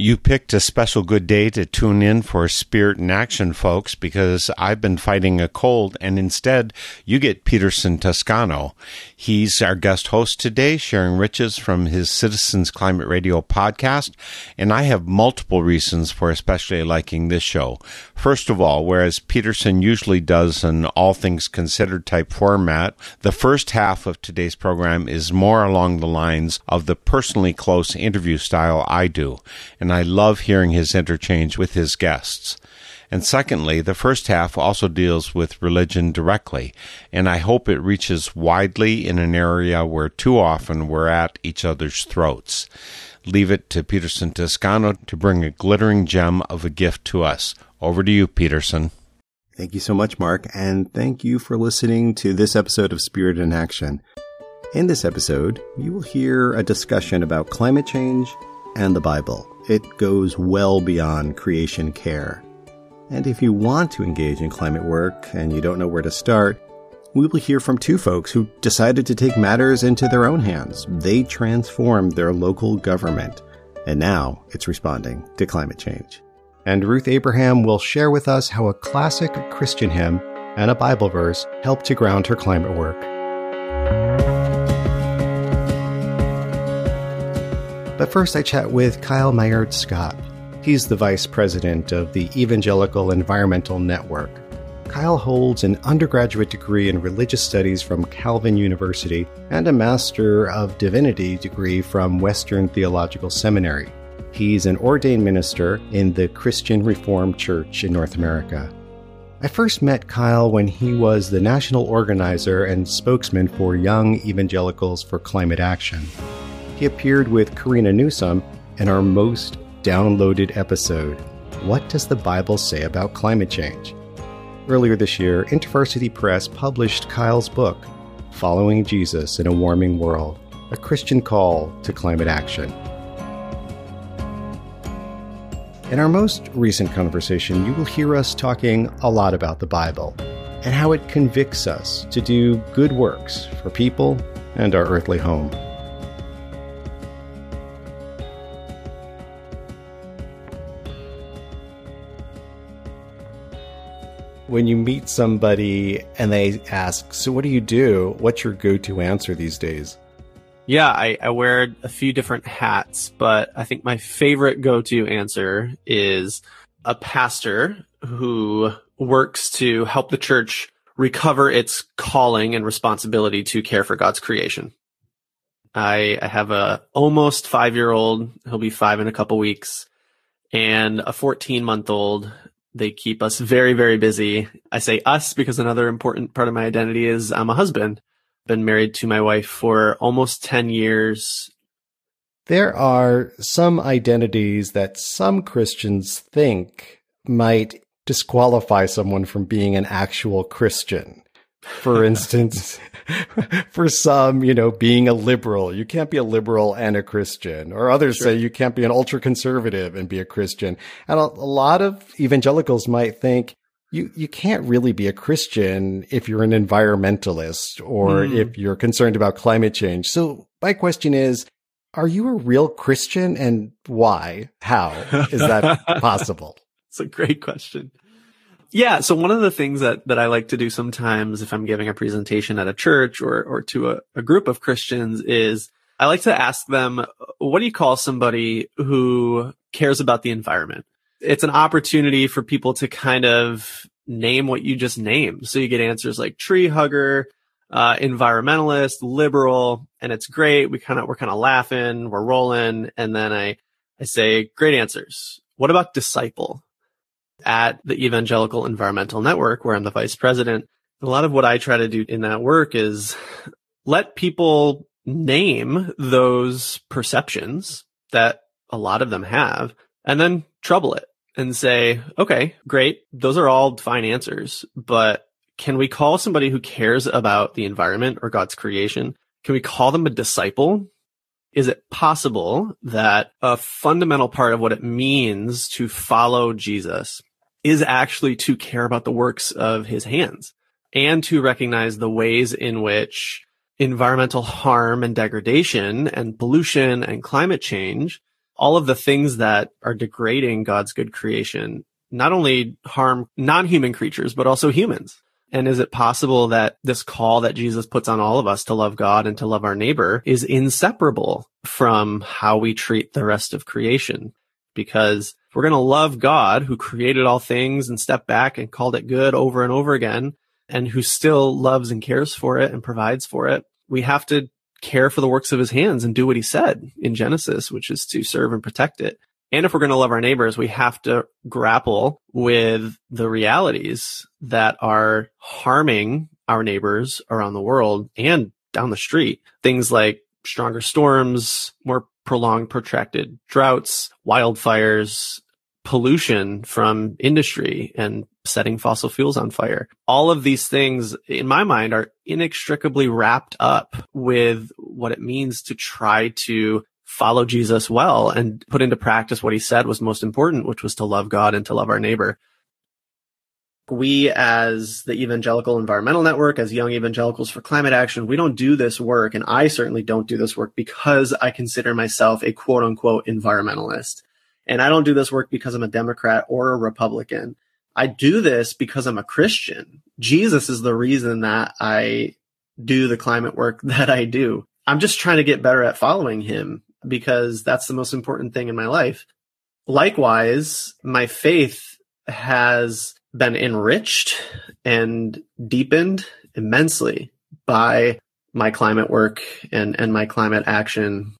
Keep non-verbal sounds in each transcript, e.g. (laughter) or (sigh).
You picked a special good day to tune in for Spirit in Action, folks, because I've been fighting a cold, and instead you get Peterson Toscano. He's our guest host today, sharing riches from his Citizens Climate Radio podcast, and I have multiple reasons for especially liking this show. First of all, whereas Peterson usually does an all things considered type format, the first half of today's program is more along the lines of the personally close interview style I do. And and I love hearing his interchange with his guests. And secondly, the first half also deals with religion directly, and I hope it reaches widely in an area where too often we're at each other's throats. Leave it to Peterson Toscano to bring a glittering gem of a gift to us. Over to you, Peterson. Thank you so much, Mark, and thank you for listening to this episode of Spirit in Action. In this episode, you will hear a discussion about climate change and the Bible it goes well beyond creation care. And if you want to engage in climate work and you don't know where to start, we will hear from two folks who decided to take matters into their own hands. They transformed their local government, and now it's responding to climate change. And Ruth Abraham will share with us how a classic Christian hymn and a Bible verse helped to ground her climate work. But first, I chat with Kyle Meyaard-Schaap. He's the vice president of the Evangelical Environmental Network. Kyle holds an undergraduate degree in religious studies from Calvin University and a Master of Divinity degree from Western Theological Seminary. He's an ordained minister in the Christian Reformed Church in North America. I first met Kyle when he was the national organizer and spokesman for Young Evangelicals for Climate Action he appeared with Karina Newsom in our most downloaded episode What Does the Bible Say About Climate Change? Earlier this year, InterVarsity Press published Kyle's book, Following Jesus in a Warming World A Christian Call to Climate Action. In our most recent conversation, you will hear us talking a lot about the Bible and how it convicts us to do good works for people and our earthly home. When you meet somebody and they ask, So, what do you do? What's your go to answer these days? Yeah, I, I, wear a few different hats, but I think my favorite go to answer is a pastor who works to help the church recover its calling and responsibility to care for God's creation. I, I have a almost five year old. He'll be five in a couple weeks and a 14 month old they keep us very, very busy. I say us because another important part of my identity is I'm a husband. Been married to my wife for almost 10 years. There are some identities that some Christians think might disqualify someone from being an actual Christian. For (laughs) instance, (laughs) for some, you know, being a liberal, you can't be a liberal and a Christian. Or others sure. say you can't be an ultra conservative and be a Christian. And a, a lot of evangelicals might think you, you can't really be a Christian if you're an environmentalist or mm. if you're concerned about climate change. So my question is, are you a real Christian and why? How is that (laughs) possible? It's a great question. Yeah. So one of the things that, that I like to do sometimes if I'm giving a presentation at a church or, or to a, a group of Christians is I like to ask them, what do you call somebody who cares about the environment? It's an opportunity for people to kind of name what you just named. So you get answers like tree hugger, uh, environmentalist, liberal, and it's great. We kind of, we're kind of laughing, we're rolling. And then I, I say, great answers. What about disciple? At the Evangelical Environmental Network, where I'm the vice president. A lot of what I try to do in that work is let people name those perceptions that a lot of them have and then trouble it and say, okay, great. Those are all fine answers, but can we call somebody who cares about the environment or God's creation Can we call them a disciple? Is it possible that a fundamental part of what it means to follow Jesus is actually to care about the works of his hands and to recognize the ways in which environmental harm and degradation and pollution and climate change, all of the things that are degrading God's good creation, not only harm non-human creatures, but also humans. And is it possible that this call that Jesus puts on all of us to love God and to love our neighbor is inseparable from how we treat the rest of creation? Because if we're going to love God who created all things and stepped back and called it good over and over again, and who still loves and cares for it and provides for it, we have to care for the works of his hands and do what he said in Genesis, which is to serve and protect it. And if we're going to love our neighbors, we have to grapple with the realities that are harming our neighbors around the world and down the street. Things like stronger storms, more prolonged, protracted droughts, wildfires, pollution from industry and setting fossil fuels on fire. All of these things, in my mind, are inextricably wrapped up with what it means to try to follow Jesus well and put into practice what he said was most important, which was to love God and to love our neighbor. We, as the Evangelical Environmental Network, as Young Evangelicals for Climate Action, we don't do this work, and I certainly don't do this work because I consider myself a quote unquote environmentalist. And I don't do this work because I'm a Democrat or a Republican. I do this because I'm a Christian. Jesus is the reason that I do the climate work (laughs) that I do. I'm just trying to get better at following him because that's the most important thing in my life. Likewise, my faith has been enriched and deepened immensely by my climate work and, and my climate action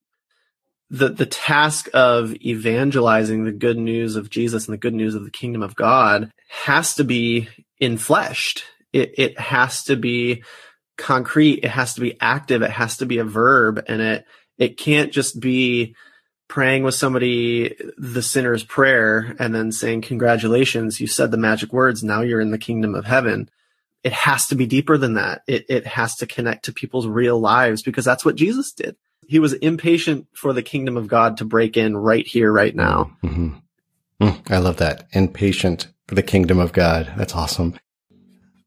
the the task of evangelizing the good news of Jesus and the good news of the kingdom of God has to be infleshed. It it has to be concrete. It has to be active. It has to be a verb, and it it can't just be praying with somebody the sinner's prayer and then saying congratulations you said the magic words now you're in the kingdom of heaven it has to be deeper than that it it has to connect to people's real lives because that's what Jesus did he was impatient for the kingdom of God to break in right here, right now. Mm-hmm. Mm, I love that. Impatient for the kingdom of God. That's awesome.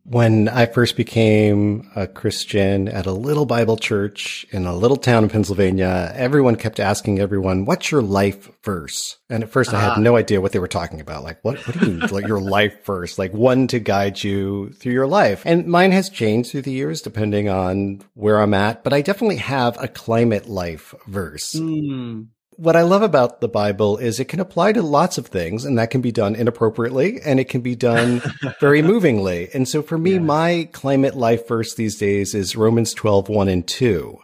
When I first became a Christian at a little Bible church in a little town in Pennsylvania, everyone kept asking everyone, what's your life verse? And at first I had ah. no idea what they were talking about. Like, what, what do you mean, like your life verse? Like one to guide you through your life. And mine has changed through the years depending on where I'm at, but I definitely have a climate life verse. Mm what I love about the Bible is it can apply to lots of things and that can be done inappropriately and it can be done (laughs) very movingly. And so for me, yeah. my climate life verse these days is Romans 12, 1 and 2.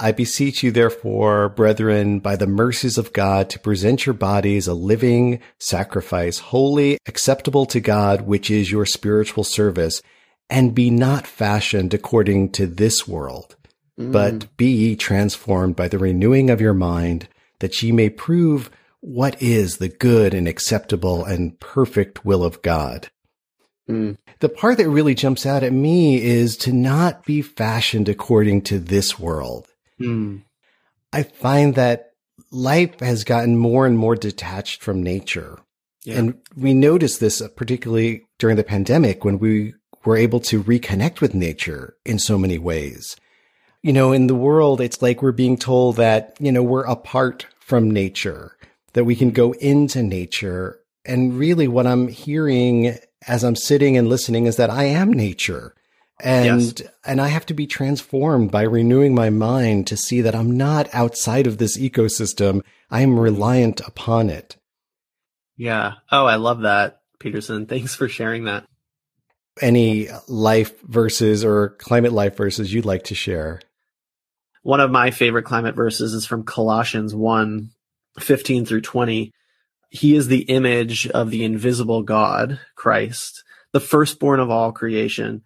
I beseech you, therefore, brethren, by the mercies of God, to present your bodies a living sacrifice, holy, acceptable to God, which is your spiritual service, and be not fashioned according to this world, mm. but be ye transformed by the renewing of your mind, that ye may prove what is the good and acceptable and perfect will of God. Mm. The part that really jumps out at me is to not be fashioned according to this world. Mm. I find that life has gotten more and more detached from nature. Yeah. And we noticed this particularly during the pandemic when we were able to reconnect with nature in so many ways you know, in the world, it's like we're being told that, you know, we're apart from nature, that we can go into nature. And really what I'm hearing as I'm sitting and listening is that I am nature. And, yes. and I have to be transformed by renewing my mind to see that I'm not outside of this ecosystem. I am reliant upon it. Yeah. Oh, I love that, Peterson. Thanks for sharing that. Any life verses or climate life verses you'd like to share? One of my favorite climate verses is from Colossians 1 15 through 20. He is the image of the invisible God, Christ, the firstborn of all creation.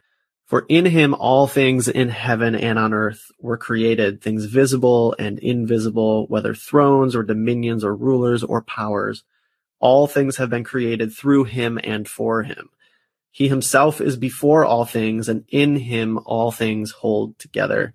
For in him all things in heaven and on earth were created, things visible and invisible, whether thrones or dominions or rulers or powers. All things have been created through him and for him. He himself is before all things, and in him all things hold together.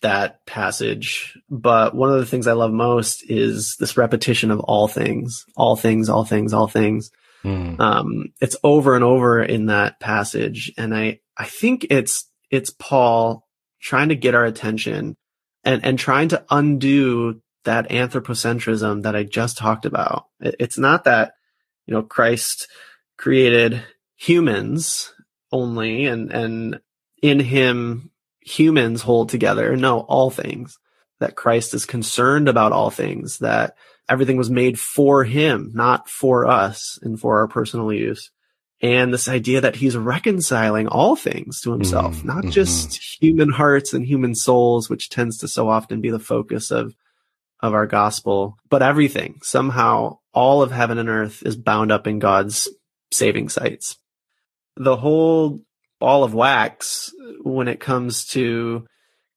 that passage, but one of the things I love most is this repetition of all things, all things, all things, all things. Mm. Um, it's over and over in that passage. And I, I think it's, it's Paul trying to get our attention and, and trying to undo that anthropocentrism that I just talked about. It's not that, you know, Christ created humans only and, and in him humans hold together. No, all things that Christ is concerned about all things, that everything was made for him, not for us and for our personal use. And this idea that he's reconciling all things to himself, mm-hmm. not just mm-hmm. human hearts and human souls, which tends to so often be the focus of of our gospel, but everything. Somehow all of heaven and earth is bound up in God's saving sights. The whole ball of wax when it comes to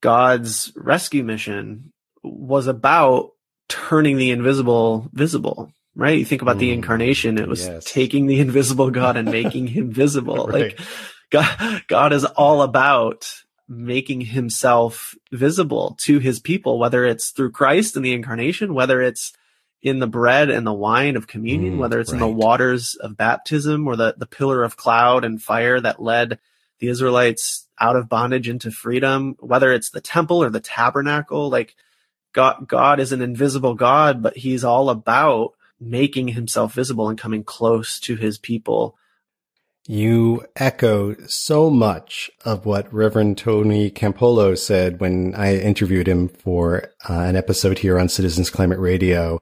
God's rescue mission was about turning the invisible visible, right? You think about mm, the incarnation, it was yes. taking the (laughs) invisible God and making him visible. (laughs) right. Like God, God is all about making himself visible to his people, whether it's through Christ and the incarnation, whether it's in the bread and the wine of communion, mm, whether it's right. in the waters of baptism or the, the pillar of cloud and fire that led the Israelites out of bondage into freedom, whether it's the temple or the tabernacle, like God, God is an invisible God, but he's all about making himself visible and coming close to his people you echo so much of what Reverend Tony Campolo said when I interviewed him for uh, an episode here on Citizens Climate Radio.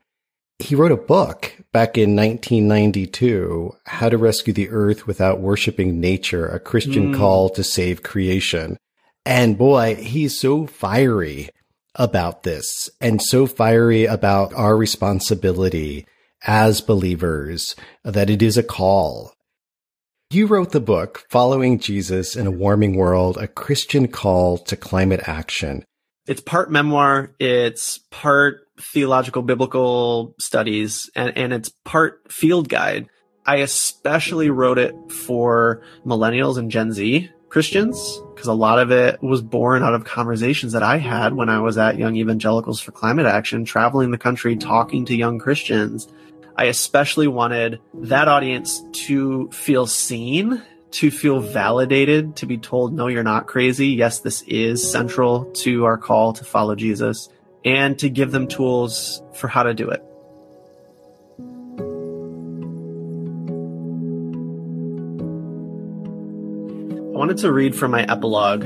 He wrote a book back in 1992, How to Rescue the Earth Without Worshipping Nature, a Christian mm. call to save creation. And boy, he's so fiery about this and so fiery about our responsibility as believers that it is a call you wrote the book, Following Jesus in a Warming World, a Christian call to climate action. It's part memoir, it's part theological biblical studies, and, and it's part field guide. I especially wrote it for millennials and Gen Z Christians because a lot of it was born out of conversations that I had when I was at Young Evangelicals for Climate Action, traveling the country, talking to young Christians I especially wanted that audience to feel seen, to feel validated, to be told, no, you're not crazy. Yes, this is central to our call to follow Jesus, and to give them tools for how to do it. I wanted to read from my epilogue.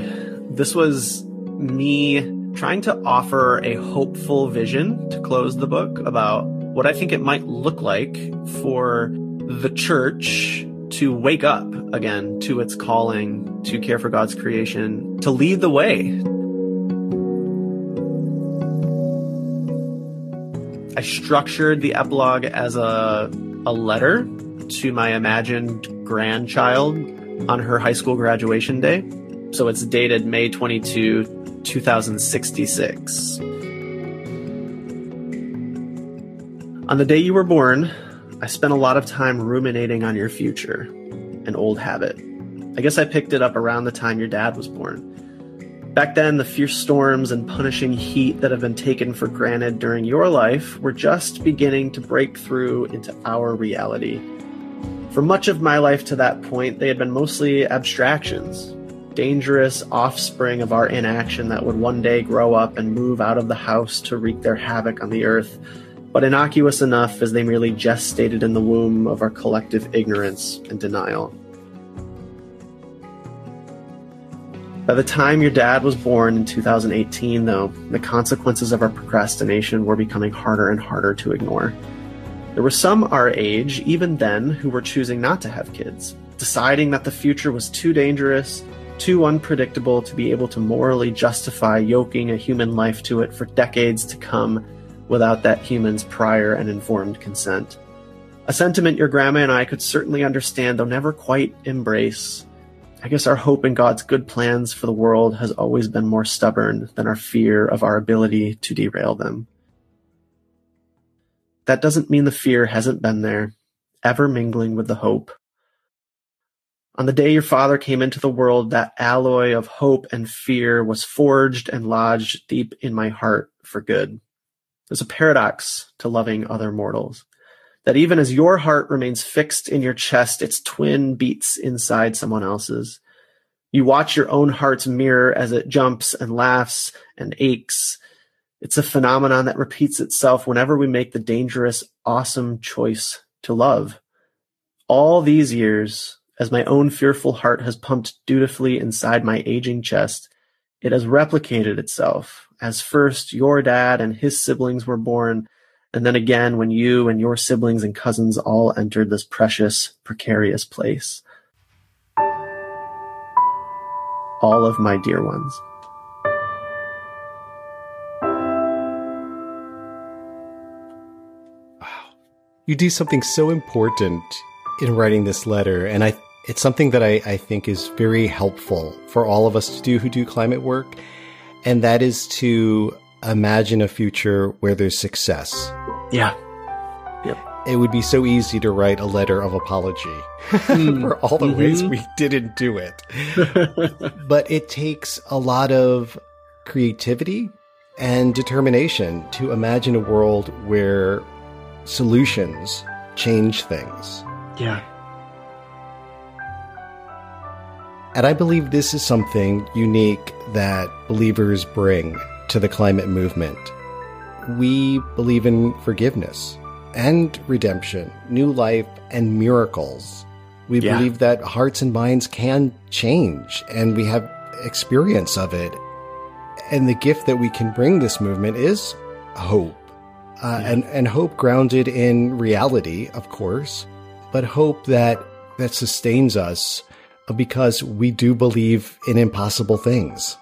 This was me trying to offer a hopeful vision to close the book about what I think it might look like for the church to wake up again to its calling to care for God's creation, to lead the way. I structured the epilogue as a, a letter to my imagined grandchild on her high school graduation day. So it's dated May 22, 2066. On the day you were born, I spent a lot of time ruminating on your future, an old habit. I guess I picked it up around the time your dad was born. Back then, the fierce storms and punishing heat that have been taken for granted during your life were just beginning to break through into our reality. For much of my life to that point, they had been mostly abstractions, dangerous offspring of our inaction that would one day grow up and move out of the house to wreak their havoc on the earth but innocuous enough as they merely gestated in the womb of our collective ignorance and denial. By the time your dad was born in 2018, though, the consequences of our procrastination were becoming harder and harder to ignore. There were some our age, even then, who were choosing not to have kids, deciding that the future was too dangerous, too unpredictable to be able to morally justify yoking a human life to it for decades to come without that human's prior and informed consent. A sentiment your grandma and I could certainly understand, though never quite embrace. I guess our hope in God's good plans for the world has always been more stubborn than our fear of our ability to derail them. That doesn't mean the fear hasn't been there, ever mingling with the hope. On the day your father came into the world, that alloy of hope and fear was forged and lodged deep in my heart for good. There's a paradox to loving other mortals. That even as your heart remains fixed in your chest, its twin beats inside someone else's. You watch your own heart's mirror as it jumps and laughs and aches. It's a phenomenon that repeats itself whenever we make the dangerous, awesome choice to love. All these years, as my own fearful heart has pumped dutifully inside my aging chest, it has replicated itself as first your dad and his siblings were born, and then again when you and your siblings and cousins all entered this precious, precarious place. All of my dear ones. Wow. You do something so important in writing this letter, and I it's something that I, I think is very helpful for all of us to do who do climate work, and that is to imagine a future where there's success. Yeah. Yep. It would be so easy to write a letter of apology mm. (laughs) (laughs) for all the mm-hmm. ways we didn't do it. (laughs) but it takes a lot of creativity and determination to imagine a world where solutions change things. Yeah. And I believe this is something unique that believers bring to the climate movement. We believe in forgiveness and redemption, new life, and miracles. We yeah. believe that hearts and minds can change, and we have experience of it. And the gift that we can bring this movement is hope. Uh, yeah. and, and hope grounded in reality, of course, but hope that, that sustains us because we do believe in impossible things.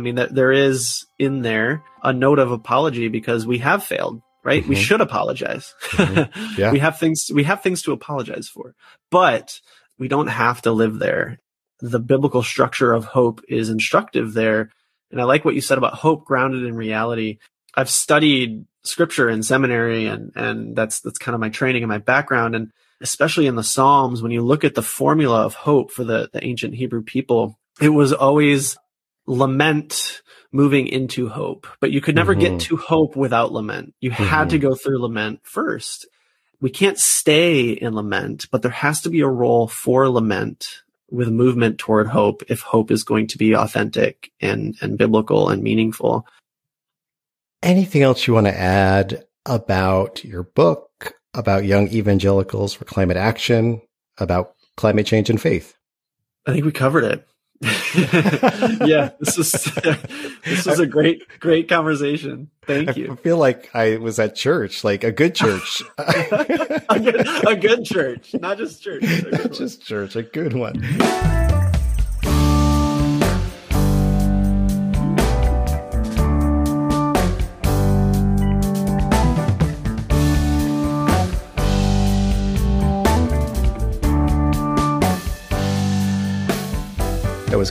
I mean, that there is in there a note of apology because we have failed, right? Mm-hmm. We should apologize. Mm-hmm. (laughs) Yeah. we have things, we have things to apologize for, but we don't have to live there. The biblical structure of hope is instructive there. And I like what you said about hope grounded in reality. I've studied scripture in seminary and, and that's, that's kind of my training and my background. And especially in the Psalms, when you look at the formula of hope for the, the ancient Hebrew people, it was always lament moving into hope, but you could never mm-hmm. get to hope without lament. You mm-hmm. had to mm-hmm. go through lament first. We can't stay in lament, but there has to be a role for lament with movement toward hope if hope is going to be authentic and, and biblical and meaningful. Anything else you want to add about your book, about young evangelicals for climate action, about climate change and faith? I think we covered it. (laughs) yeah, this was (laughs) this was a great great conversation. Thank you. I feel like I was at church, like a good church, (laughs) a, good, a, good, church, not just church, not just church, a good one.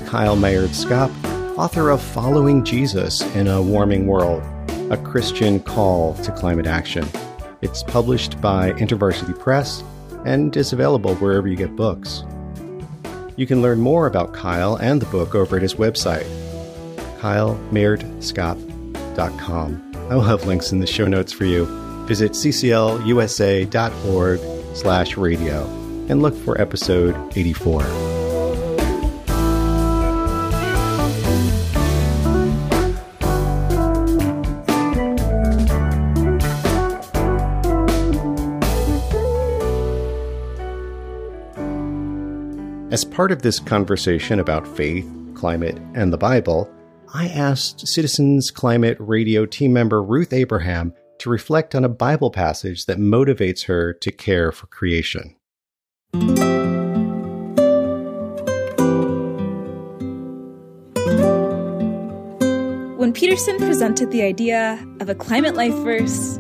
Kyle Meyaard-Schaap, author of Following Jesus in a Warming World, a Christian call to climate action. It's published by InterVarsity Press and is available wherever you get books. You can learn more about Kyle and the book over at his website, kylemeyaardschaap.com. I will have links in the show notes for you. Visit cclusa.org slash radio and look for episode 84. As part of this conversation about faith, climate, and the Bible, I asked Citizens Climate Radio team member Ruth Abraham to reflect on a Bible passage that motivates her to care for creation. When Peterson presented the idea of a climate life verse,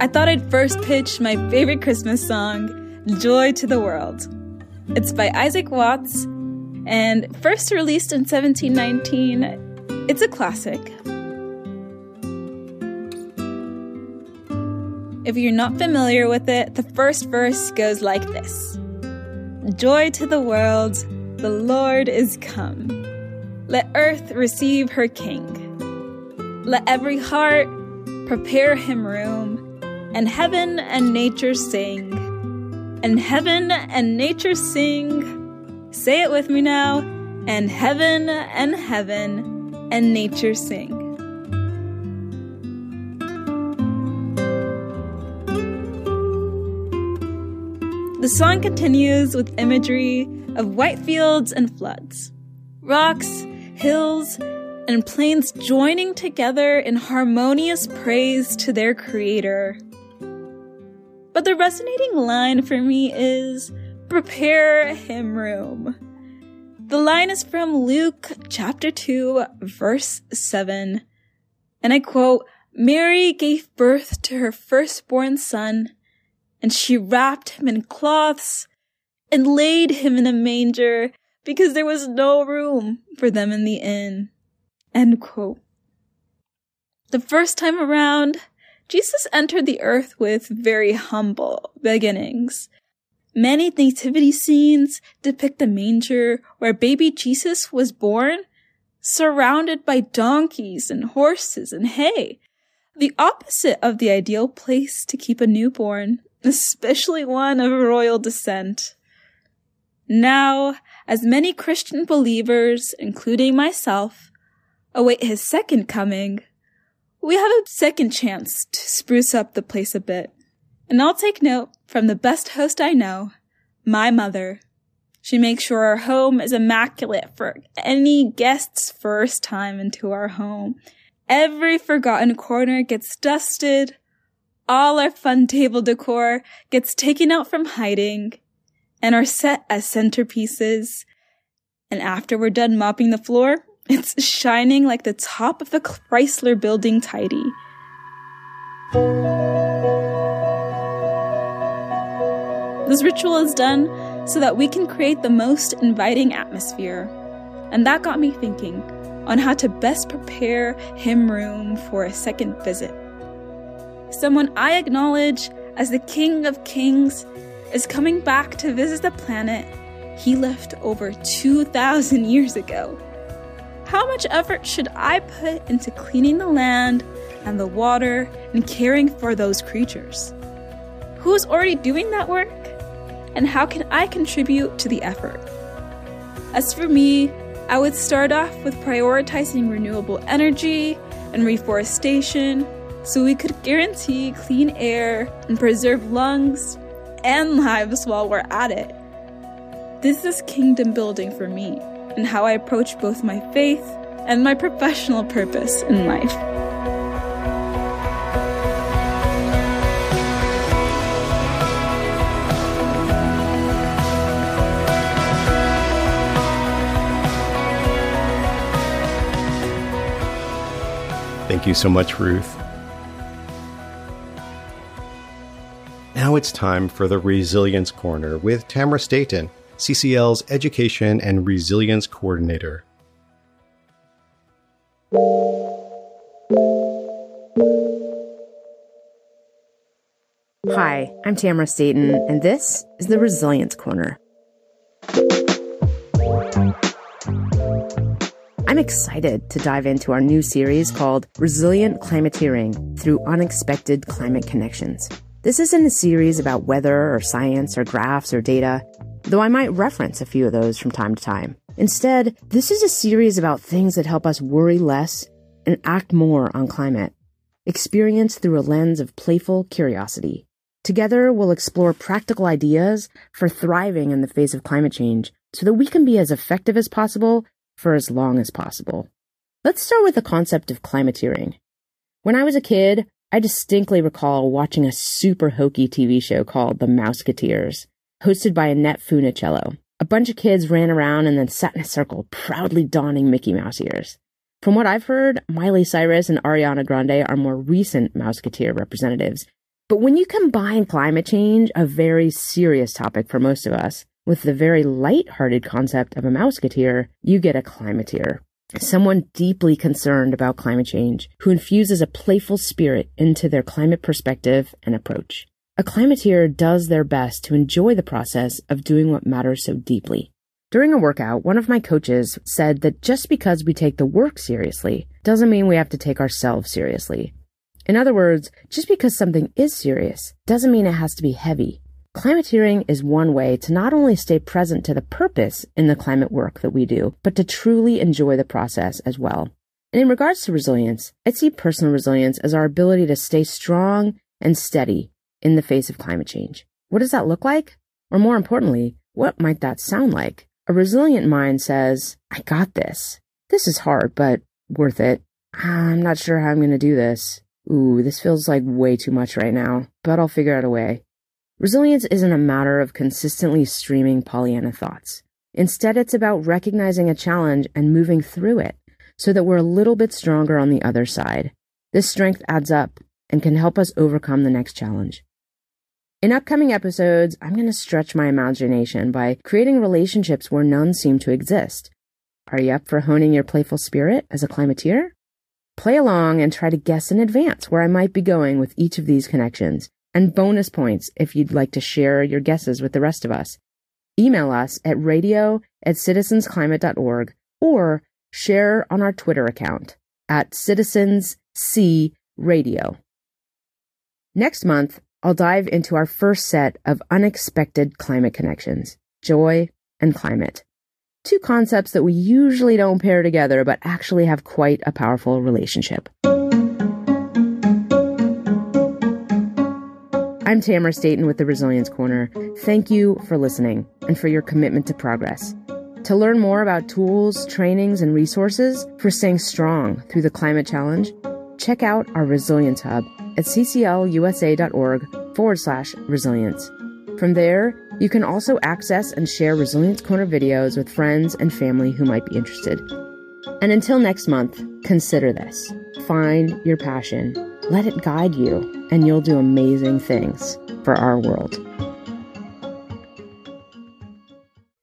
I thought I'd first pitch my favorite Christmas song, Joy to the World. It's by Isaac Watts and first released in 1719. It's a classic. If you're not familiar with it, the first verse goes like this Joy to the world, the Lord is come. Let earth receive her King. Let every heart prepare him room, and heaven and nature sing. And heaven and nature sing. Say it with me now. And heaven and heaven and nature sing. The song continues with imagery of white fields and floods, rocks, hills, and plains joining together in harmonious praise to their creator. But the resonating line for me is prepare him room. The line is from Luke chapter 2, verse 7. And I quote, Mary gave birth to her firstborn son and she wrapped him in cloths and laid him in a manger because there was no room for them in the inn. End quote. The first time around, Jesus entered the earth with very humble beginnings. Many nativity scenes depict the manger where baby Jesus was born, surrounded by donkeys and horses and hay, the opposite of the ideal place to keep a newborn especially one of royal descent. Now, as many Christian believers, including myself, await his second coming, we have a second chance to spruce up the place a bit. And I'll take note from the best host I know, my mother. She makes sure our home is immaculate for any guest's first time into our home. Every forgotten corner gets dusted, all our fun table decor gets taken out from hiding and are set as centerpieces. And after we're done mopping the floor, it's shining like the top of the Chrysler building tidy. This ritual is done so that we can create the most inviting atmosphere. And that got me thinking on how to best prepare him room for a second visit someone I acknowledge as the King of Kings, is coming back to visit the planet he left over 2,000 years ago. How much effort should I put into cleaning the land and the water and caring for those creatures? Who's already doing that work? And how can I contribute to the effort? As for me, I would start off with prioritizing renewable energy and reforestation so we could guarantee clean air and preserve lungs and lives while we're at it. This is kingdom building for me and how I approach both my faith and my professional purpose in life. Thank you so much, Ruth. Now it's time for the Resilience Corner with Tamara Staton, CCL's Education and Resilience Coordinator. Hi, I'm Tamara Staton, and this is the Resilience Corner. I'm excited to dive into our new series called Resilient Climateering Through Unexpected Climate Connections. This isn't a series about weather or science or graphs or data, though I might reference a few of those from time to time. Instead, this is a series about things that help us worry less and act more on climate, experienced through a lens of playful curiosity. Together, we'll explore practical ideas for thriving in the face of climate change so that we can be as effective as possible for as long as possible. Let's start with the concept of climateering. When I was a kid, I distinctly recall watching a super hokey TV show called The Mouseketeers, hosted by Annette Funicello. A bunch of kids ran around and then sat in a circle, proudly donning Mickey Mouse ears. From what I've heard, Miley Cyrus and Ariana Grande are more recent Mouseketeer representatives. But when you combine climate change, a very serious topic for most of us, with the very light-hearted concept of a Mouseketeer, you get a climateer. Someone deeply concerned about climate change who infuses a playful spirit into their climate perspective and approach. A climateer does their best to enjoy the process of doing what matters so deeply. During a workout, one of my coaches said that just because we take the work seriously doesn't mean we have to take ourselves seriously. In other words, just because something is serious doesn't mean it has to be heavy. Climateering is one way to not only stay present to the purpose in the climate work that we do, but to truly enjoy the process as well. And in regards to resilience, I see personal resilience as our ability to stay strong and steady in the face of climate change. What does that look like? Or more importantly, what might that sound like? A resilient mind says, I got this. This is hard, but worth it. I'm not sure how I'm going to do this. Ooh, this feels like way too much right now, but I'll figure out a way. Resilience isn't a matter of consistently streaming Pollyanna thoughts. Instead, it's about recognizing a challenge and moving through it so that we're a little bit stronger on the other side. This strength adds up and can help us overcome the next challenge. In upcoming episodes, I'm going to stretch my imagination by creating relationships where none seem to exist. Are you up for honing your playful spirit as a climateer? Play along and try to guess in advance where I might be going with each of these connections, and bonus points if you'd like to share your guesses with the rest of us. Email us at radio at citizensclimate.org or share on our Twitter account at citizenscradio. Next month, I'll dive into our first set of unexpected climate connections joy and climate. Two concepts that we usually don't pair together, but actually have quite a powerful relationship. I'm Tamara Staton with the Resilience Corner. Thank you for listening and for your commitment to progress. To learn more about tools, trainings, and resources for staying strong through the climate challenge, check out our Resilience Hub at cclusa.org forward slash resilience. From there, you can also access and share Resilience Corner videos with friends and family who might be interested. And until next month, consider this find your passion, let it guide you, and you'll do amazing things for our world.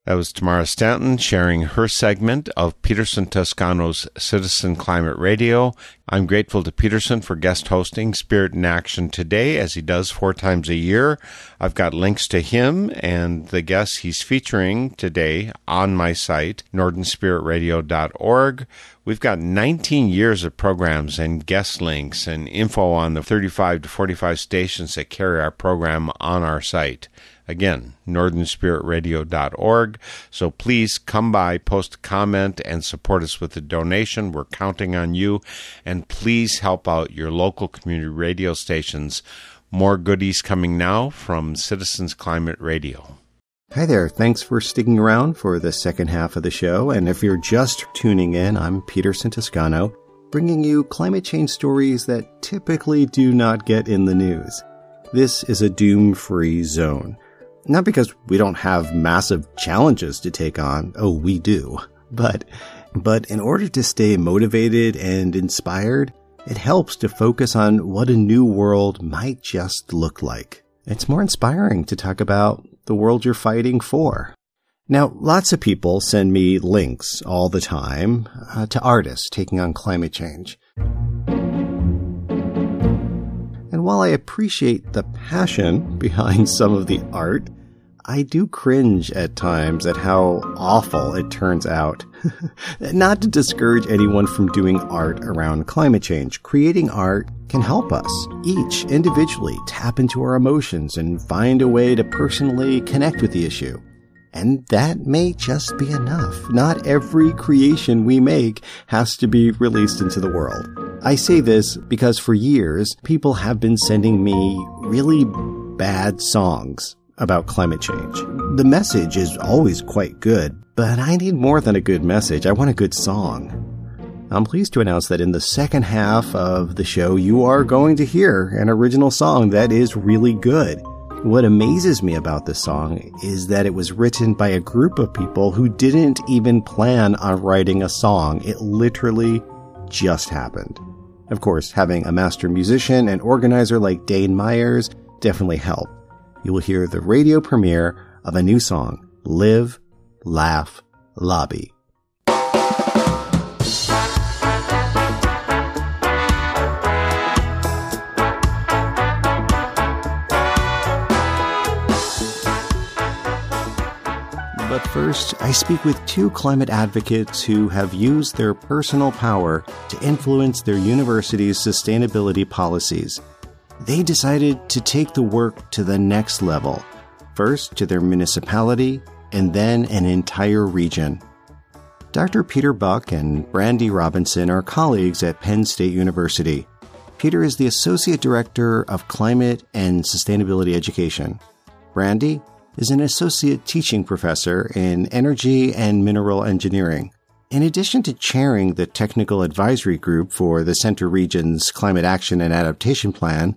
That was Tamara Stanton sharing her segment of Peterson Toscano's Citizen Climate Radio. I'm grateful to Peterson for guest hosting Spirit in Action today, as he does four times a year. I've got links to him and the guests he's featuring today on my site, northernspiritradio.org. We've got 19 years of programs and guest links and info on the 35 to 45 stations that carry our program on our site. Again, northernspiritradio.org. So please come by, post a comment, and support us with a donation. We're counting on you. And please help out your local community radio stations. More goodies coming now from Citizens Climate Radio. Hi there. Thanks for sticking around for the second half of the show. And if you're just tuning in, I'm Peterson Toscano, bringing you climate change stories that typically do not get in the news. This is a doom free zone. Not because we don't have massive challenges to take on. Oh, we do. But, but in order to stay motivated and inspired, it helps to focus on what a new world might just look like. It's more inspiring to talk about the world you're fighting for. Now, lots of people send me links all the time uh, to artists taking on climate change. And while I appreciate the passion (laughs) behind some of the art, I do cringe at times at how awful it turns out. (laughs) Not to discourage anyone from doing art around climate change. Creating art can help us, each individually, tap into our emotions and find a way to personally connect with the issue. And that may just be enough. Not every creation we make has to be released into the world. I say this because for years, people have been sending me really bad songs about climate change. The message is always quite good, but I need more than a good message. I want a good song. I'm pleased to announce that in the second half of the show, you are going to hear an original song that is really good. What amazes me about this song is that it was written by a group of people who didn't even plan on writing a song. It literally just happened. Of course, having a master musician and organizer like Dane Myers definitely helped. You will hear the radio premiere of a new song, Live, Laugh, Lobby. But first, I speak with two climate advocates who have used their personal power to influence their university's sustainability policies. They decided to take the work to the next level, first to their municipality and then an entire region. Dr. Peter Buck and Brandy Robinson are colleagues at Penn State University. Peter is the Associate Director of Climate and Sustainability Education. Brandy is an associate teaching professor in energy and mineral engineering. In addition to chairing the technical advisory group for the Centre Region's Climate Action and Adaptation Plan,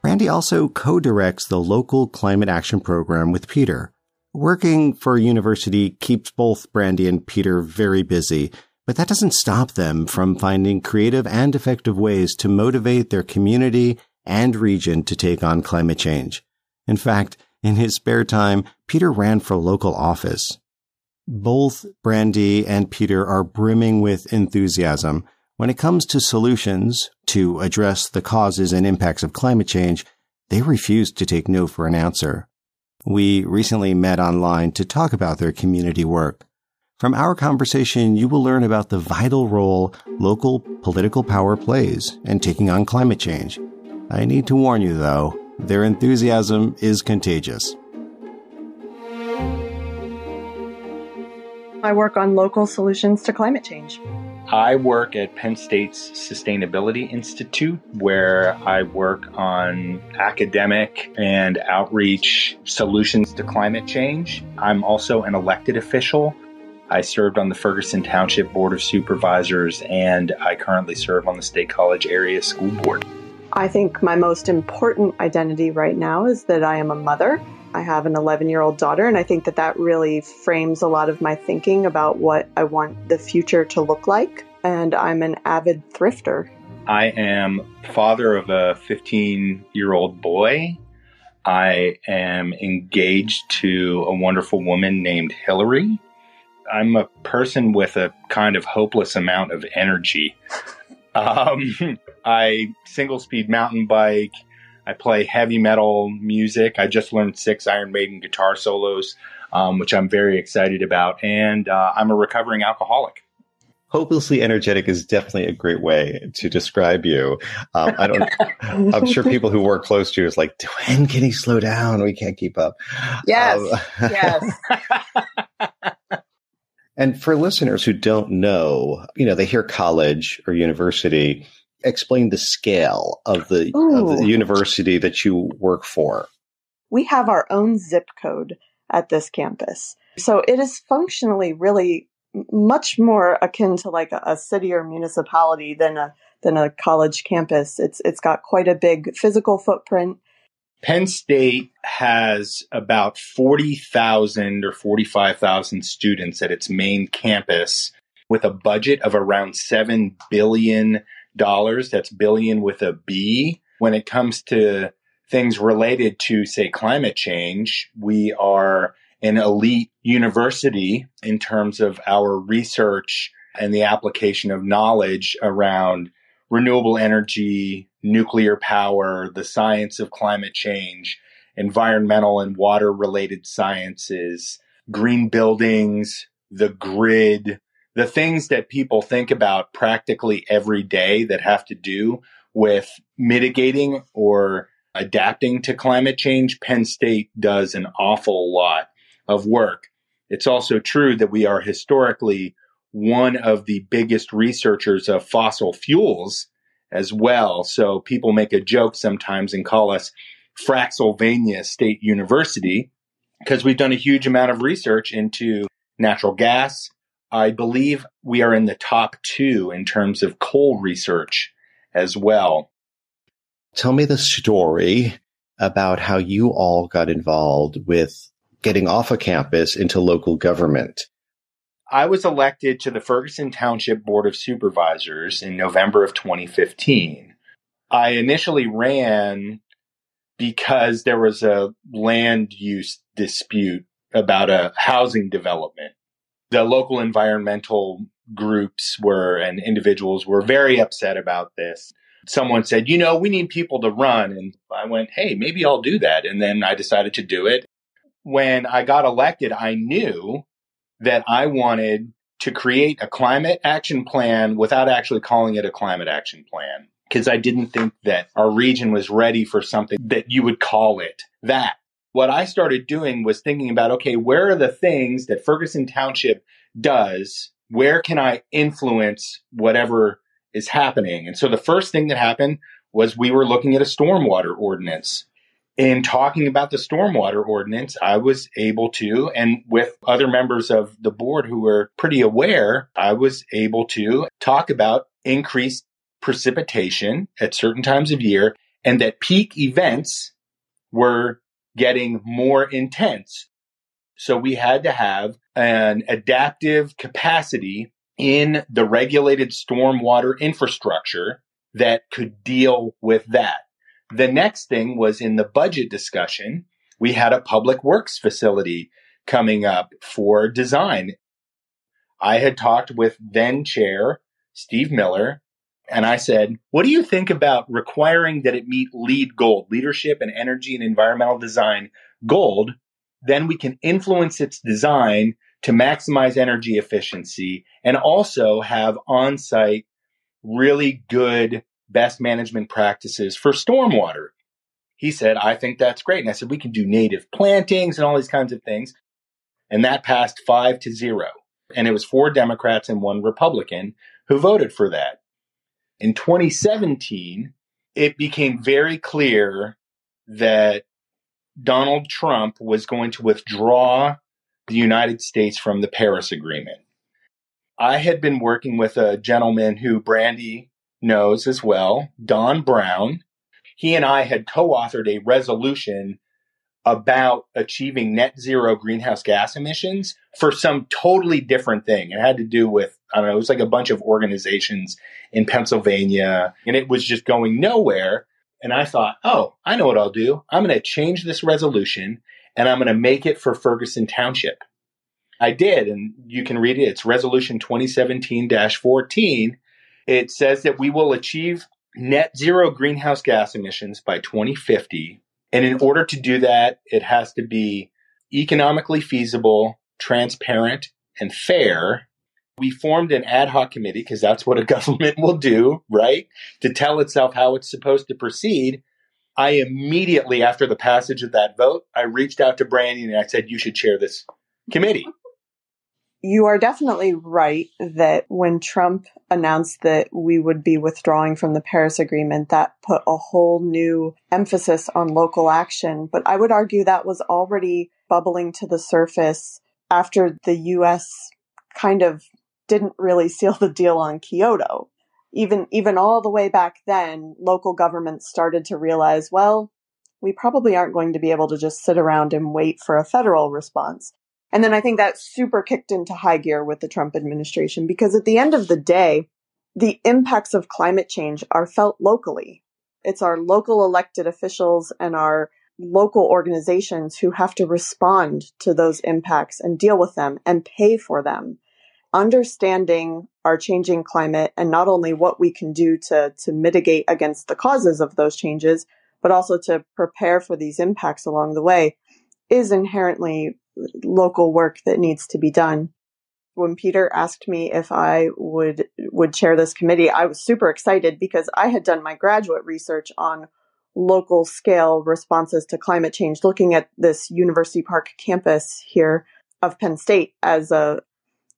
Brandy also co-directs the local climate action program with Peter. Working for a university keeps both Brandy and Peter very busy, but that doesn't stop them from finding creative and effective ways to motivate their community and region to take on climate change. In fact, in his spare time, Peter ran for local office. Both Brandy and Peter are brimming with enthusiasm. When it comes to solutions to address the causes and impacts of climate change, they refuse to take no for an answer. We recently met online to talk about their community work. From our conversation, you will learn about the vital role local political power plays in taking on climate change. I need to warn you, though, their enthusiasm is contagious. I work on local solutions to climate change. I work at Penn State's Sustainability Institute, where I work on academic and outreach solutions to climate change. I'm also an elected official. I served on the Ferguson Township Board of Supervisors, and I currently serve on the State College Area School Board. I think my most important identity right now is that I am a mother. I have an 11 year old daughter, and I think that that really frames a lot of my thinking about what I want the future to look like. And I'm an avid thrifter. I am father of a 15 year old boy. I am engaged to a wonderful woman named Hillary. I'm a person with a kind of hopeless amount of energy. Um, (laughs) I single speed mountain bike. I play heavy metal music. I just learned six Iron Maiden guitar solos, um, which I'm very excited about. And uh, I'm a recovering alcoholic. Hopelessly energetic is definitely a great way to describe you. Um, I don't. (laughs) I'm sure people who work close to you is like, when can he slow down? We can't keep up. Yes. Um, (laughs) yes. And for listeners who don't know, you know, they hear college or university explain the scale of the, of the university that you work for? We have our own zip code at this campus. So it is functionally really much more akin to like a, a, city or municipality than a than a college campus. It's it's got quite a big physical footprint. Penn State has about 40,000 or 45,000 students at its main campus with a budget of around 7 billion dollars. That's billion with a B. When it comes to things related to, say, climate change, we are an elite university in terms of our research and the application of knowledge around renewable energy, nuclear power, the science of climate change, environmental and water related sciences, green buildings, the grid, the things that people think about practically every day that have to do with mitigating or adapting to climate change, Penn State does an awful lot of work. It's also true that we are historically one of the biggest researchers of fossil fuels as well. So people make a joke sometimes and call us Fraxylvania State University because we've done a huge amount of research into natural gas, I believe we are in the top two in terms of coal research as well. Tell me the story about how you all got involved with getting off a campus into local government. I was elected to the Ferguson Township Board of Supervisors in November of 2015. I initially ran because there was a land use dispute about a housing development. The local environmental groups were and individuals were very upset about this. Someone said, you know, we need people to run. And I went, hey, maybe I'll do that. And then I decided to do it. When I got elected, I knew that I wanted to create a climate action plan without actually calling it a climate action plan. Because I didn't think that our region was ready for something that you would call it that. What I started doing was thinking about, okay, where are the things that Ferguson Township does where can I influence whatever is happening? And so the first thing that happened was we were looking at a stormwater ordinance. In talking about the stormwater ordinance, I was able to, and with other members of the board who were pretty aware, I was able to talk about increased precipitation at certain times of year and that peak events were getting more intense. So we had to have an adaptive capacity in the regulated stormwater infrastructure that could deal with that. The next thing was in the budget discussion, we had a public works facility coming up for design. I had talked with then chair Steve Miller and I said, what do you think about requiring that it meet LEED gold, leadership and energy and environmental design gold? Then we can influence its design to maximize energy efficiency and also have on site really good best management practices for stormwater. He said, I think that's great. And I said, we can do native plantings and all these kinds of things. And that passed five to zero. And it was four Democrats and one Republican who voted for that. In 2017, it became very clear that Donald Trump was going to withdraw the United States from the Paris Agreement. I had been working with a gentleman who Brandy knows as well, Don Brown. He and I had co authored a resolution about achieving net zero greenhouse gas emissions for some totally different thing. It had to do with, I don't know, it was like a bunch of organizations in Pennsylvania, and it was just going nowhere. And I thought, oh, I know what I'll do. I'm going to change this resolution and I'm going to make it for Ferguson Township. I did, and you can read it. It's Resolution 2017 14. It says that we will achieve net zero greenhouse gas emissions by 2050. And in order to do that, it has to be economically feasible, transparent, and fair. We formed an ad hoc committee because that's what a (laughs) government will do, right? To tell itself how it's supposed to proceed. I immediately, after the passage of that vote, I reached out to Brandy and I said, you should chair this committee. You are definitely right that when Trump announced that we would be withdrawing from the Paris Agreement, that put a whole new emphasis on local action. But I would argue that was already bubbling to the surface after the US kind of didn't really (laughs) seal the deal on Kyoto even even all the way back then, local governments started to realize, well, we probably aren't going to be able to just sit around and wait for a federal response. And then I think that super kicked into high gear with the Trump administration because at the end of the day, the impacts of climate change are felt locally. It's our local elected officials and our local organizations who have to respond to those impacts and deal with them and pay for them understanding our changing climate and not only what we can do to, to mitigate against the causes of those changes, but also to prepare for these impacts along the way is inherently local work that needs to be done. When Peter asked me if I would would chair this committee, I was super excited because I had done my graduate research on local scale responses to climate change, looking at this University Park campus here of Penn State as a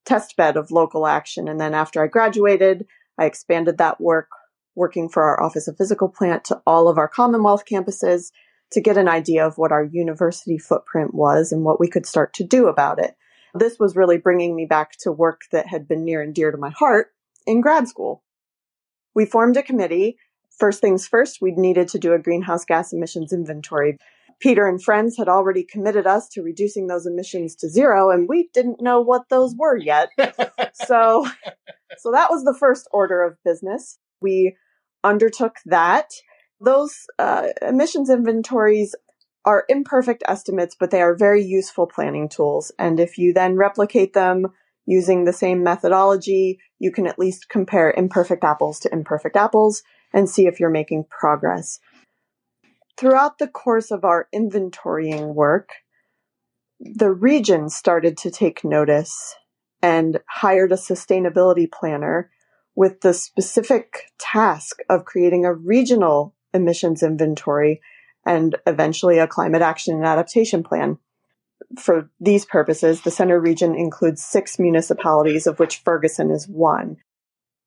test bed of local action. And then after I graduated, I expanded that work, working for our Office of Physical Plant to all of our Commonwealth campuses to get an idea of what our university footprint was and what we could start to do about it. This was really bringing me back to work that had been near and dear to my heart in grad school. We formed a committee. First things first, we needed to do a greenhouse gas emissions inventory. Peter and friends had already committed us to reducing those emissions to zero, and we didn't know what those were yet. (laughs) so, so that was the first order of business. We undertook that. Those uh, emissions inventories are imperfect estimates, but they are very useful planning tools. And if you then replicate them using the same methodology, you can at least compare imperfect apples to imperfect apples and see if you're making progress. Throughout the course of our inventorying work, the region started to take notice and hired a sustainability planner with the specific task of creating a regional emissions inventory and eventually a climate action and adaptation plan. For these purposes, the center region includes six municipalities, of which Ferguson is one.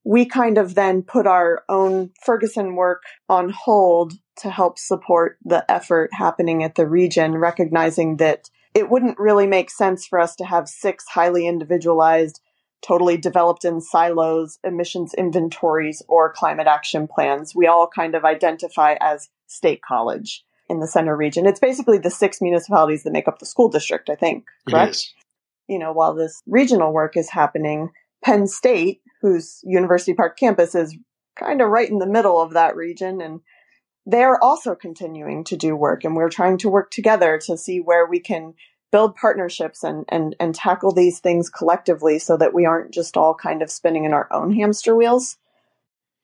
We kind of then put our own Ferguson work on hold to help support the effort happening at the region, recognizing that it wouldn't really make sense for us to have six highly individualized, totally developed in silos emissions inventories or climate action plans. We all kind of identify as state college in the center region. It's basically the six municipalities that make up the school district, I think, correct? You know, while this regional work is happening, Penn State, whose University Park campus is kind of right in the middle of that region and they're also continuing to do work and we're trying to work together to see where we can build partnerships and, and, and tackle these things collectively so that we aren't just all kind of spinning in our own hamster wheels.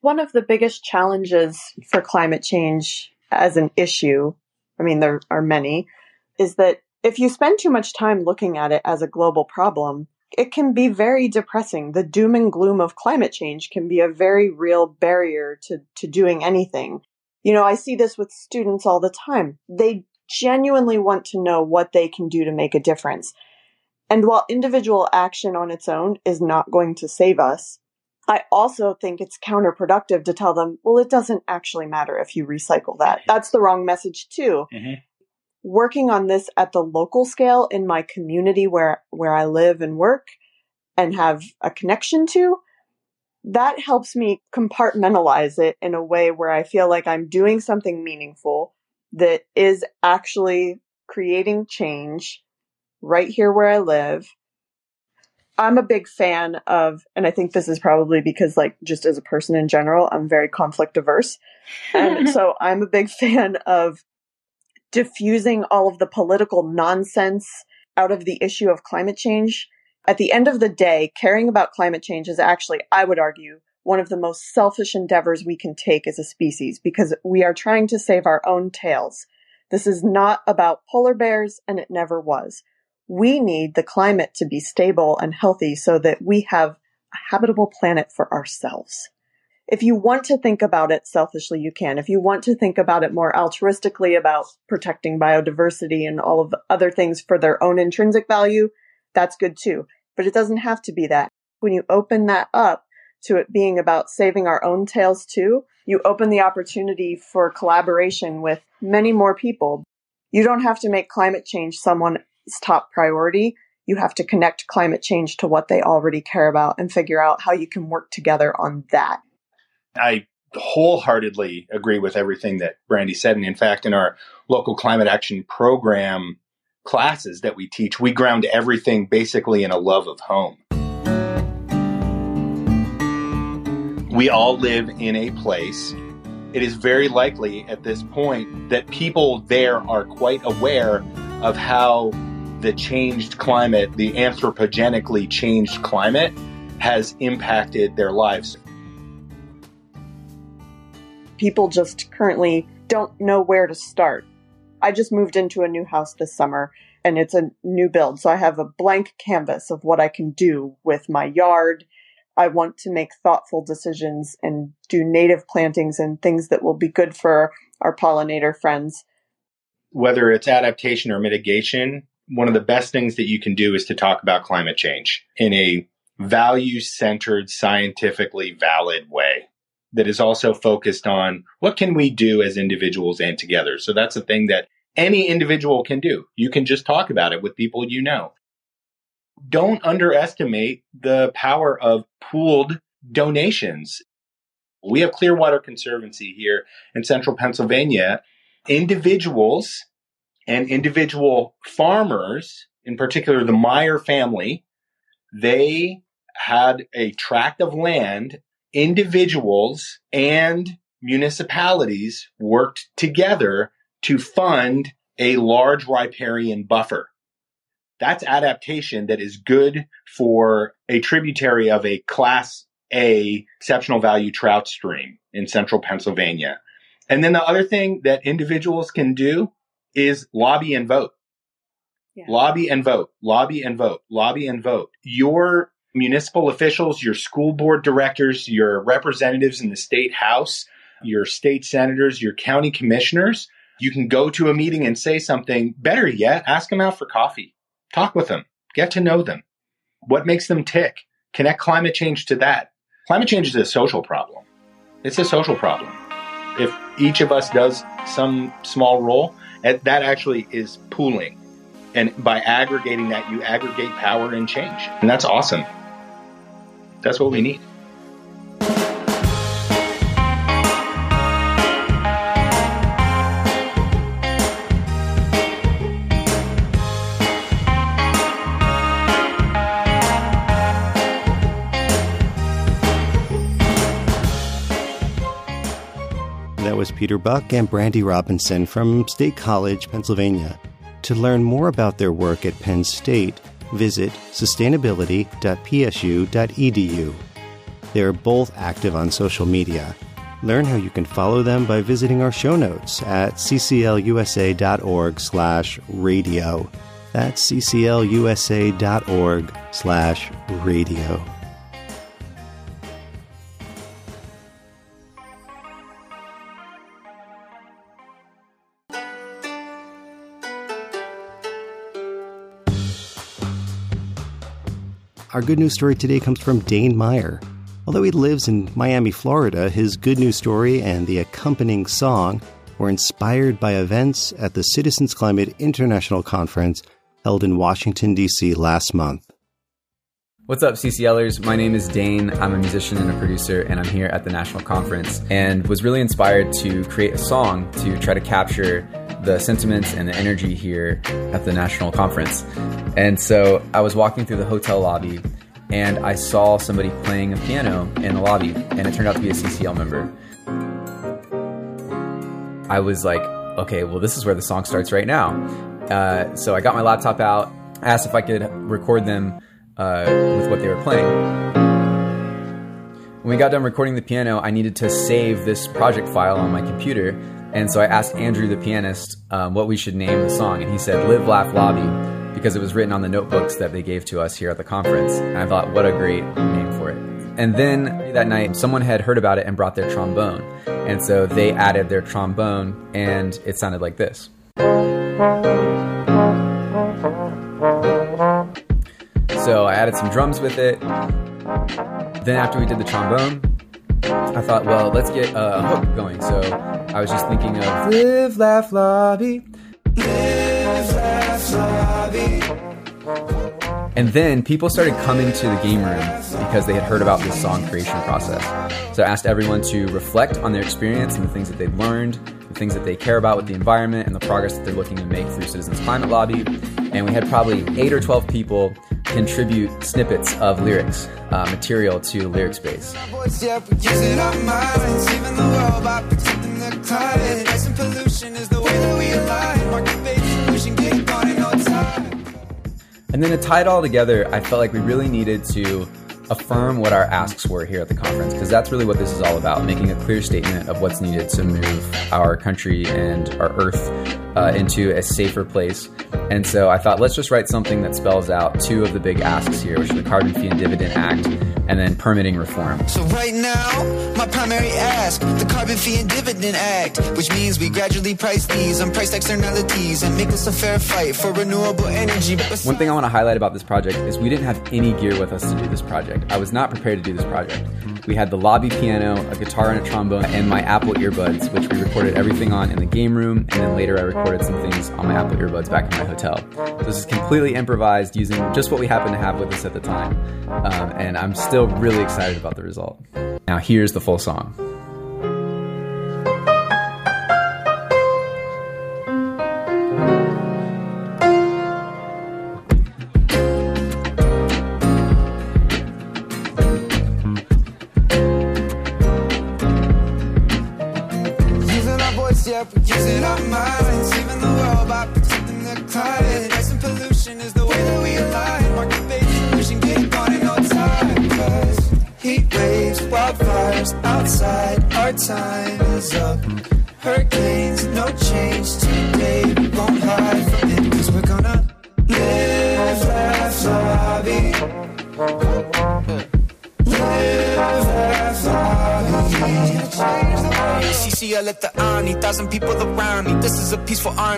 One of the biggest challenges for climate change as an issue, I mean, there are many, is that if you spend too much time looking at it as a global problem, it can be very depressing. The doom and gloom of climate change can be a very real barrier to, to doing anything. You know, I see this with students all the time. They genuinely want to know what they can do to make a difference. And while individual action on its own is not going to save us, I also think it's counterproductive to tell them, well, it doesn't actually matter if you recycle that. That's the wrong message too. Mm-hmm. Working on this at the local scale in my community where, where I live and work and have a connection to, that helps me compartmentalize it in a way where I feel like I'm doing something meaningful that is actually creating change right here where I live. I'm a big fan of, and I think this is probably because, like, just as a person in general, I'm very conflict averse. And (laughs) so I'm a big (laughs) fan of diffusing all of the political nonsense out of the issue of climate change at the end of the day, caring about climate change is actually, I would argue, one of the most selfish endeavors we can take as a species because we are trying to save our own tails. This is not about polar bears and it never was. We need the climate to be stable and healthy so that we have a habitable planet for ourselves. If you want to think about it selfishly, you can. If you want to think about it more altruistically about protecting biodiversity and all of the other things for their own intrinsic value, that's good too. But it doesn't have to be that. When you open that up to it being about saving our own tails too, you open the opportunity for collaboration with many more people. You don't have to make climate change someone's top priority. You have to connect climate change to what they already care about and figure out how you can work together on that. I wholeheartedly agree with everything that Brandy said. And in fact, in our local climate action program, classes that we teach, we ground everything basically in a love of home. We all live in a place. It is very likely at this point that people there are quite aware of how the changed climate, the anthropogenically changed climate, has impacted their lives. People just currently don't know where to start. I just moved into a new house this summer and it's a new build. So I have a blank canvas of what I can do with my yard. I want to make thoughtful decisions and do native plantings and things that will be good for our pollinator friends. Whether it's adaptation or mitigation, one of the best things that you can do is to talk about climate change in a value centered, scientifically valid way that is also focused on what can we do as individuals and together. So that's a thing that any individual can do. You can just talk about it with people you know. Don't underestimate the power of pooled donations. We have Clearwater Conservancy here in central Pennsylvania. Individuals and individual farmers, in particular the Meyer family, they had a tract of land, individuals and municipalities worked together to fund a large riparian buffer. That's adaptation that is good for a tributary of a class A exceptional value trout stream in central Pennsylvania. And then the other thing that individuals can do is lobby and vote. Yeah. Lobby and vote, lobby and vote, lobby and vote. Your municipal officials, your school board directors, your representatives in the state house, your state senators, your county commissioners, you can go to a meeting and say something. Better yet, ask them out for coffee. Talk with them. Get to know them. What makes them tick? Connect climate change to that. Climate change is a social problem. It's a social problem. If each of us does some small role, that actually is pooling. And by aggregating that, you aggregate power and change. And that's awesome. That's what we need. That was Peter Buck and Brandy Robinson from State College, Pennsylvania. To learn more about their work at Penn State, visit sustainability.psu.edu. They are both active on social media. Learn how you can follow them by visiting our show notes at cclusa.org slash radio. That's cclusa.org slash radio. Our good news story today comes from Dane Meyer. Although he lives in Miami, Florida, his good news story and the accompanying song were inspired by events at the Citizens Climate International Conference held in Washington, D.C. last month. What's up, CCLers? My name is Dane. I'm a musician and a producer, and I'm here at the national conference and was really inspired to create a song to try to capture the sentiments and the energy here at the national conference. And so I was walking through the hotel lobby and I saw somebody playing a piano in the lobby, and it turned out to be a CCL member. I was like, okay, well, this is where the song starts right now. Uh, so I got my laptop out, asked if I could record them uh, with what they were playing. When we got done recording the piano, I needed to save this project file on my computer and so I asked Andrew, the pianist, um, what we should name the song, and he said "Live, Laugh, Lobby" because it was written on the notebooks that they gave to us here at the conference. And I thought, what a great name for it. And then that night, someone had heard about it and brought their trombone, and so they added their trombone, and it sounded like this. So I added some drums with it. Then after we did the trombone, I thought, well, let's get a hook going. So I was just thinking of live, laugh, lobby. Live, laugh, lobby. And then people started coming to the game room because they had heard about this song creation process. So I asked everyone to reflect on their experience and the things that they'd learned, the things that they care about with the environment, and the progress that they're looking to make through Citizens Climate Lobby. And we had probably eight or 12 people contribute snippets of lyrics uh, material to lyric space. And then to tie it all together, I felt like we really needed to affirm what our asks were here at the conference because that's really what this is all about making a clear statement of what's needed to move our country and our earth uh, into a safer place and so I thought, let's just write something that spells out two of the big asks here, which are the Carbon Fee and Dividend Act and then permitting reform. So right now, my primary ask, the Carbon Fee and Dividend Act, which means we gradually price these on price externalities and make this a fair fight for renewable energy. One thing I want to highlight about this project is we didn't have any gear with us to do this project. I was not prepared to do this project. We had the lobby piano, a guitar and a trombone, and my Apple earbuds, which we recorded everything on in the game room, and then later I recorded some things on my Apple earbuds back in my hotel. This is completely improvised using just what we happened to have with us at the time. Um, and I'm still really excited about the result. Now, here's the full song.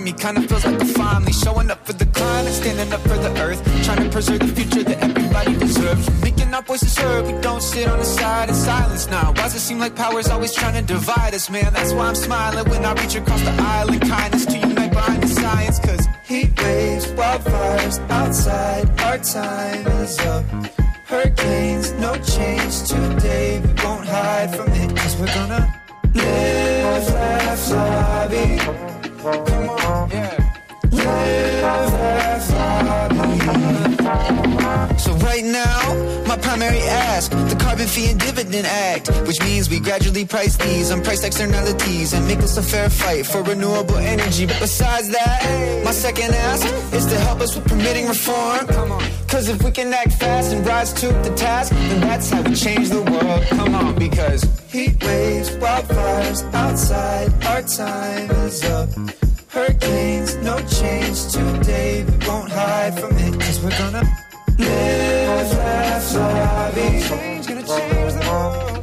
Army, kinda feels like a family. Showing up for the climate, standing up for the earth. Trying to preserve the future that everybody deserves. Making our voices heard, we don't sit on the side in silence now. Why does it seem like power's always trying to divide us, man? That's why I'm smiling when I reach across the island. Kindness price these on price externalities and make this a fair fight for renewable energy. But besides that, my second ask is to help us with permitting reform. Cause if we can act fast and rise to the task, then that's how we change the world. Come on, because heat waves, wildfires outside, our time is up. Hurricanes, no change today. We won't hide from it, cause we're gonna live, laugh, lobby. Change, gonna change the world.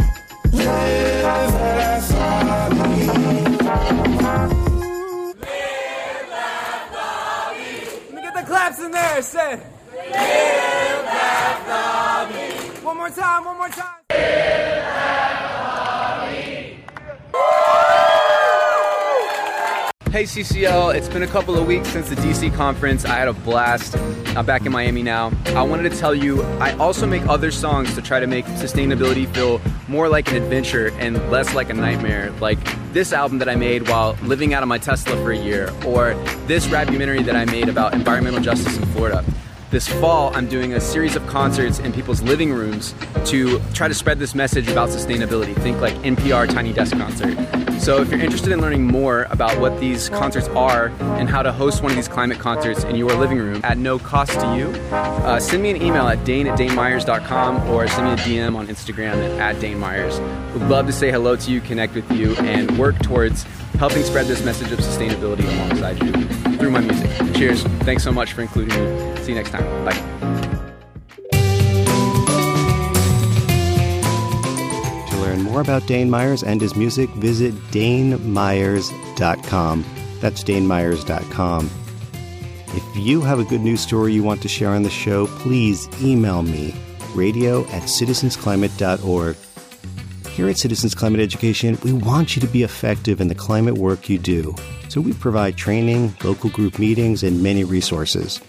Claps in there. One more time. One more time. Hey CCL, it's been a couple of weeks since the DC conference. I had a blast. I'm back in Miami now. I wanted to tell you, I also make other songs to try to make sustainability feel more like an adventure and less like a nightmare. Like this album that I made while living out of my Tesla for a year, or this documentary that I made about environmental justice in Florida. This fall, I'm doing a series of concerts in people's living rooms to try to spread this message about sustainability. Think like NPR Tiny Desk Concert. So, if you're interested in learning more about what these concerts are and how to host one of these climate concerts in your living room at no cost to you, uh, send me an email at dane at danemyers.com or send me a DM on Instagram at, Dane Myers. Would love to say hello to you, connect with you, and work towards helping spread this message of sustainability alongside you through my music. Cheers. Thanks so much for including me. See you next time. Bye. To learn more about Dane Myers and his music, visit danemyers.com. That's danemyers.com. If you have a good news story you want to share on the show, please email me, radio at citizensclimate.org. Here at Citizens Climate Education, we want you to be effective in the climate work you do. So we provide training, local group meetings, and many resources.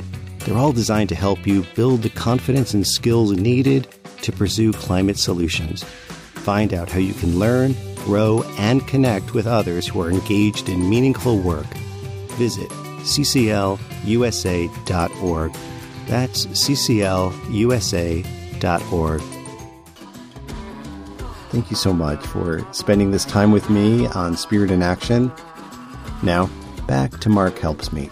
They're all designed to help you build the confidence and skills needed to pursue climate solutions. Find out how you can learn, grow, and connect with others who are engaged in meaningful work. Visit cclusa.org. That's cclusa.org. Thank you so much for spending this time with me on Spirit in Action. Now, back to Mark Helpsmeet.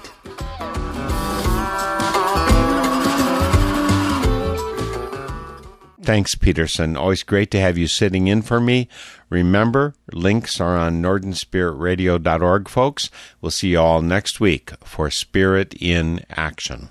Thanks, Peterson. Always great to have you sitting in for me. Remember, links are on northernspiritradio.org, folks. We'll see you all next week for Spirit in Action.